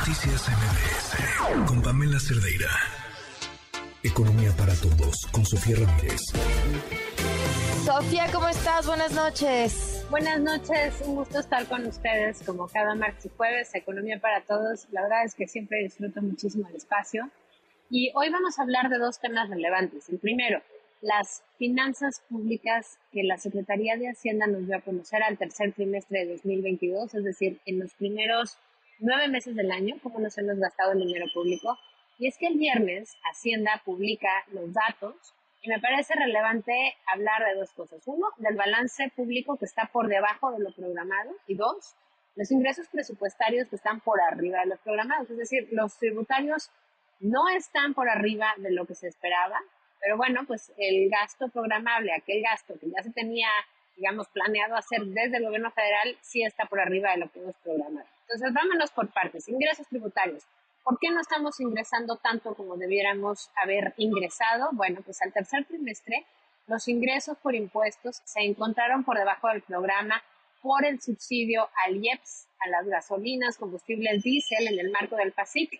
Noticias MBS con Pamela Cerdeira. Economía para todos con Sofía Ramírez. Sofía, ¿cómo estás? Buenas noches. Buenas noches, un gusto estar con ustedes como cada martes y jueves, Economía para Todos. La verdad es que siempre disfruto muchísimo el espacio. Y hoy vamos a hablar de dos temas relevantes. El primero, las finanzas públicas que la Secretaría de Hacienda nos dio a conocer al tercer trimestre de 2022, es decir, en los primeros nueve meses del año, cómo nos hemos gastado el dinero público. Y es que el viernes Hacienda publica los datos y me parece relevante hablar de dos cosas. Uno, del balance público que está por debajo de lo programado y dos, los ingresos presupuestarios que están por arriba de los programados. Es decir, los tributarios no están por arriba de lo que se esperaba, pero bueno, pues el gasto programable, aquel gasto que ya se tenía, digamos, planeado hacer desde el gobierno federal, sí está por arriba de lo que hemos programado. Entonces, vámonos por partes. Ingresos tributarios. ¿Por qué no estamos ingresando tanto como debiéramos haber ingresado? Bueno, pues al tercer trimestre los ingresos por impuestos se encontraron por debajo del programa por el subsidio al IEPS, a las gasolinas, combustibles diésel en el marco del PASIC,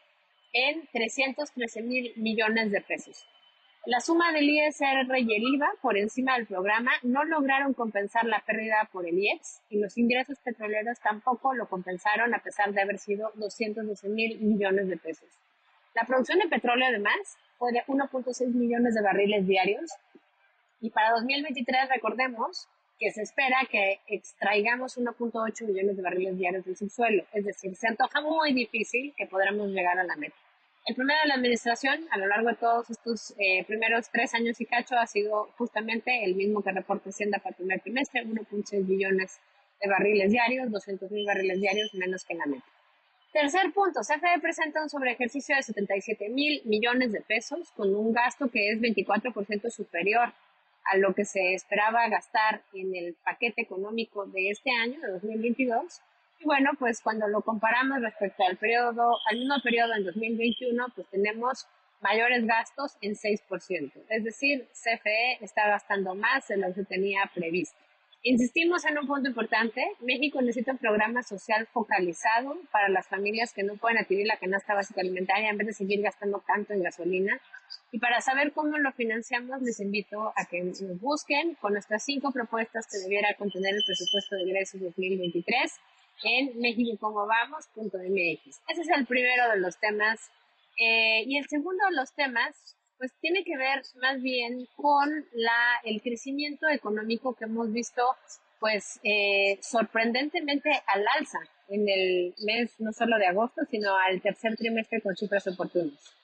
en 313 mil millones de pesos. La suma del ISR y el IVA por encima del programa no lograron compensar la pérdida por el IEPS y los ingresos petroleros tampoco lo compensaron a pesar de haber sido 212 mil millones de pesos. La producción de petróleo además fue de 1.6 millones de barriles diarios y para 2023 recordemos que se espera que extraigamos 1.8 millones de barriles diarios del subsuelo, es decir, se antoja muy difícil que podamos llegar a la meta. El primero de la administración, a lo largo de todos estos eh, primeros tres años y cacho, ha sido justamente el mismo que reporta Hacienda para el primer trimestre, 1.6 billones de barriles diarios, 200 mil barriles diarios menos que la meta. Tercer punto, CFE presenta un sobreejercicio de 77 mil millones de pesos con un gasto que es 24% superior a lo que se esperaba gastar en el paquete económico de este año, de 2022, y bueno, pues cuando lo comparamos respecto al periodo, al mismo periodo en 2021, pues tenemos mayores gastos en 6%. Es decir, CFE está gastando más de lo que tenía previsto. Insistimos en un punto importante. México necesita un programa social focalizado para las familias que no pueden adquirir la canasta básica alimentaria en vez de seguir gastando tanto en gasolina. Y para saber cómo lo financiamos, les invito a que nos busquen con nuestras cinco propuestas que debiera contener el presupuesto de ingresos 2023 en mexicocomovamos.mx. Ese es el primero de los temas. Eh, y el segundo de los temas, pues tiene que ver más bien con la, el crecimiento económico que hemos visto, pues eh, sorprendentemente al alza en el mes no solo de agosto, sino al tercer trimestre con cifras oportunas.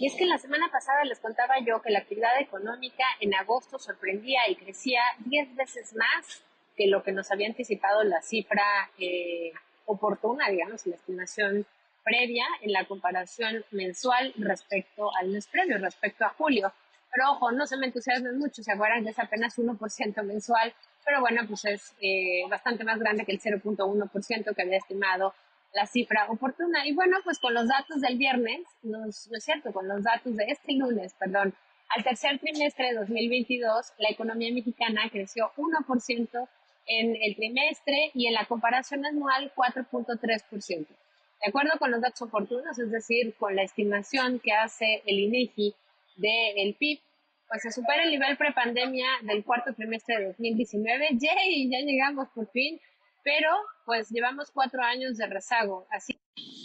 Y es que la semana pasada les contaba yo que la actividad económica en agosto sorprendía y crecía 10 veces más que lo que nos había anticipado la cifra eh, oportuna, digamos, la estimación previa en la comparación mensual respecto al mes previo, respecto a julio. Pero ojo, no se me entusiasmen mucho, se acuerdan que es apenas 1% mensual, pero bueno, pues es eh, bastante más grande que el 0.1% que había estimado la cifra oportuna. Y bueno, pues con los datos del viernes, no es cierto, con los datos de este lunes, perdón, al tercer trimestre de 2022, la economía mexicana creció 1% en el trimestre y en la comparación anual 4.3%. De acuerdo con los datos oportunos, es decir, con la estimación que hace el INEGI del PIB, pues se supera el nivel prepandemia del cuarto trimestre de 2019. ¡Yay! Ya llegamos por fin, pero pues llevamos cuatro años de rezago. Así,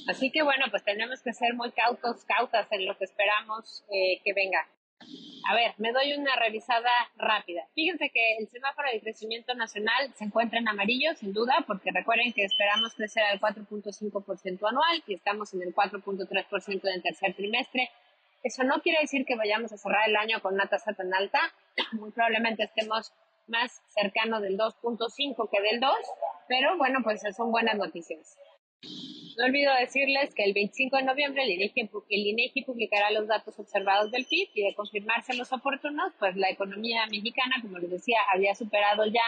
así que bueno, pues tenemos que ser muy cautos, cautas en lo que esperamos eh, que venga. A ver, me doy una revisada rápida. Fíjense que el semáforo de crecimiento nacional se encuentra en amarillo, sin duda, porque recuerden que esperamos crecer al 4.5% anual y estamos en el 4.3% del tercer trimestre. Eso no quiere decir que vayamos a cerrar el año con una tasa tan alta. Muy probablemente estemos más cercano del 2.5 que del 2, pero bueno, pues son buenas noticias. No olvido decirles que el 25 de noviembre el INEGI, publicará los datos observados del PIB y de confirmarse los oportunos, pues la economía mexicana, como les decía, había superado ya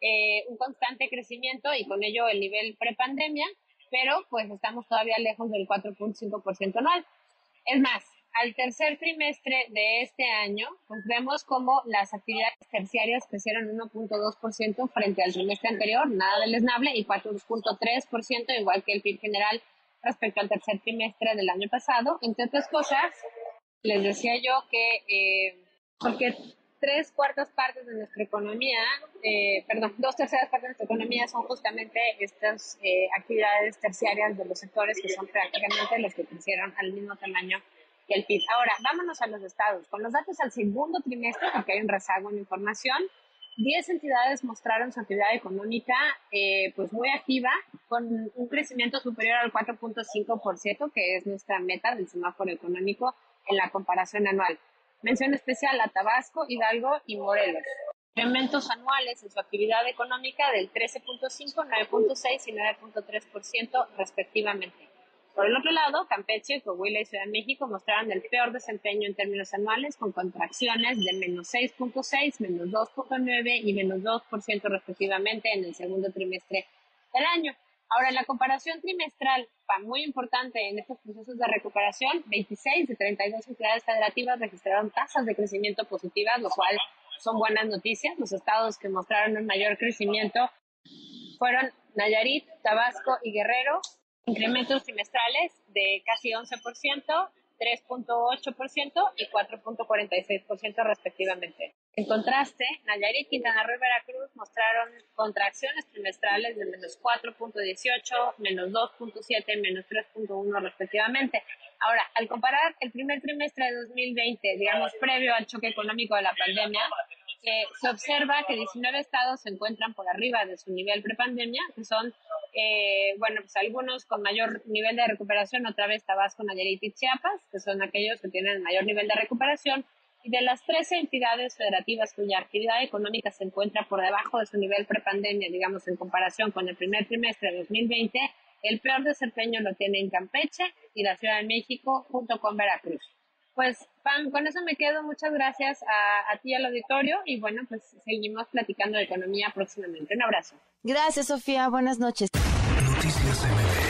eh, un constante crecimiento y con ello el nivel prepandemia, pero pues estamos todavía lejos del 4.5% anual. Es más, al tercer trimestre de este año, pues vemos como las actividades terciarias crecieron 1.2% frente al trimestre anterior, nada del esnable, y 4.3%, igual que el PIB general respecto al tercer trimestre del año pasado. Entre otras cosas, les decía yo que, eh, porque tres cuartas partes de nuestra economía, eh, perdón, dos terceras partes de nuestra economía son justamente estas eh, actividades terciarias de los sectores que son prácticamente los que crecieron al mismo tamaño el PIB. Ahora, vámonos a los estados. Con los datos al segundo trimestre, porque hay un rezago en información, 10 entidades mostraron su actividad económica eh, pues muy activa, con un crecimiento superior al 4.5%, que es nuestra meta del semáforo económico en la comparación anual. Mención especial a Tabasco, Hidalgo y Morelos. Incrementos anuales en su actividad económica del 13.5, 9.6 y 9.3% respectivamente. Por el otro lado, Campeche, Coahuila y Ciudad de México mostraron el peor desempeño en términos anuales con contracciones de menos 6.6, menos 2.9 y menos 2% respectivamente en el segundo trimestre del año. Ahora, la comparación trimestral, muy importante en estos procesos de recuperación, 26 de 32 entidades federativas registraron tasas de crecimiento positivas, lo cual son buenas noticias. Los estados que mostraron un mayor crecimiento fueron Nayarit, Tabasco y Guerrero, incrementos trimestrales de casi 11%, 3.8% y 4.46% respectivamente. En contraste, Nayarit, Quintana Roo y Veracruz mostraron contracciones trimestrales de menos 4.18, menos 2.7, menos 3.1 respectivamente. Ahora, al comparar el primer trimestre de 2020, digamos, previo al choque económico de la pandemia, eh, se observa que 19 estados se encuentran por arriba de su nivel prepandemia, que son, eh, bueno, pues algunos con mayor nivel de recuperación, otra vez Tabasco, Nayarit y Chiapas, que son aquellos que tienen el mayor nivel de recuperación, y de las 13 entidades federativas cuya actividad económica se encuentra por debajo de su nivel prepandemia, digamos, en comparación con el primer trimestre de 2020, el peor desempeño lo tiene en Campeche y la Ciudad de México junto con Veracruz. Pues, Pam, con eso me quedo. Muchas gracias a, a ti al auditorio y bueno, pues seguimos platicando de economía próximamente. Un abrazo. Gracias, Sofía. Buenas noches. Noticias MBS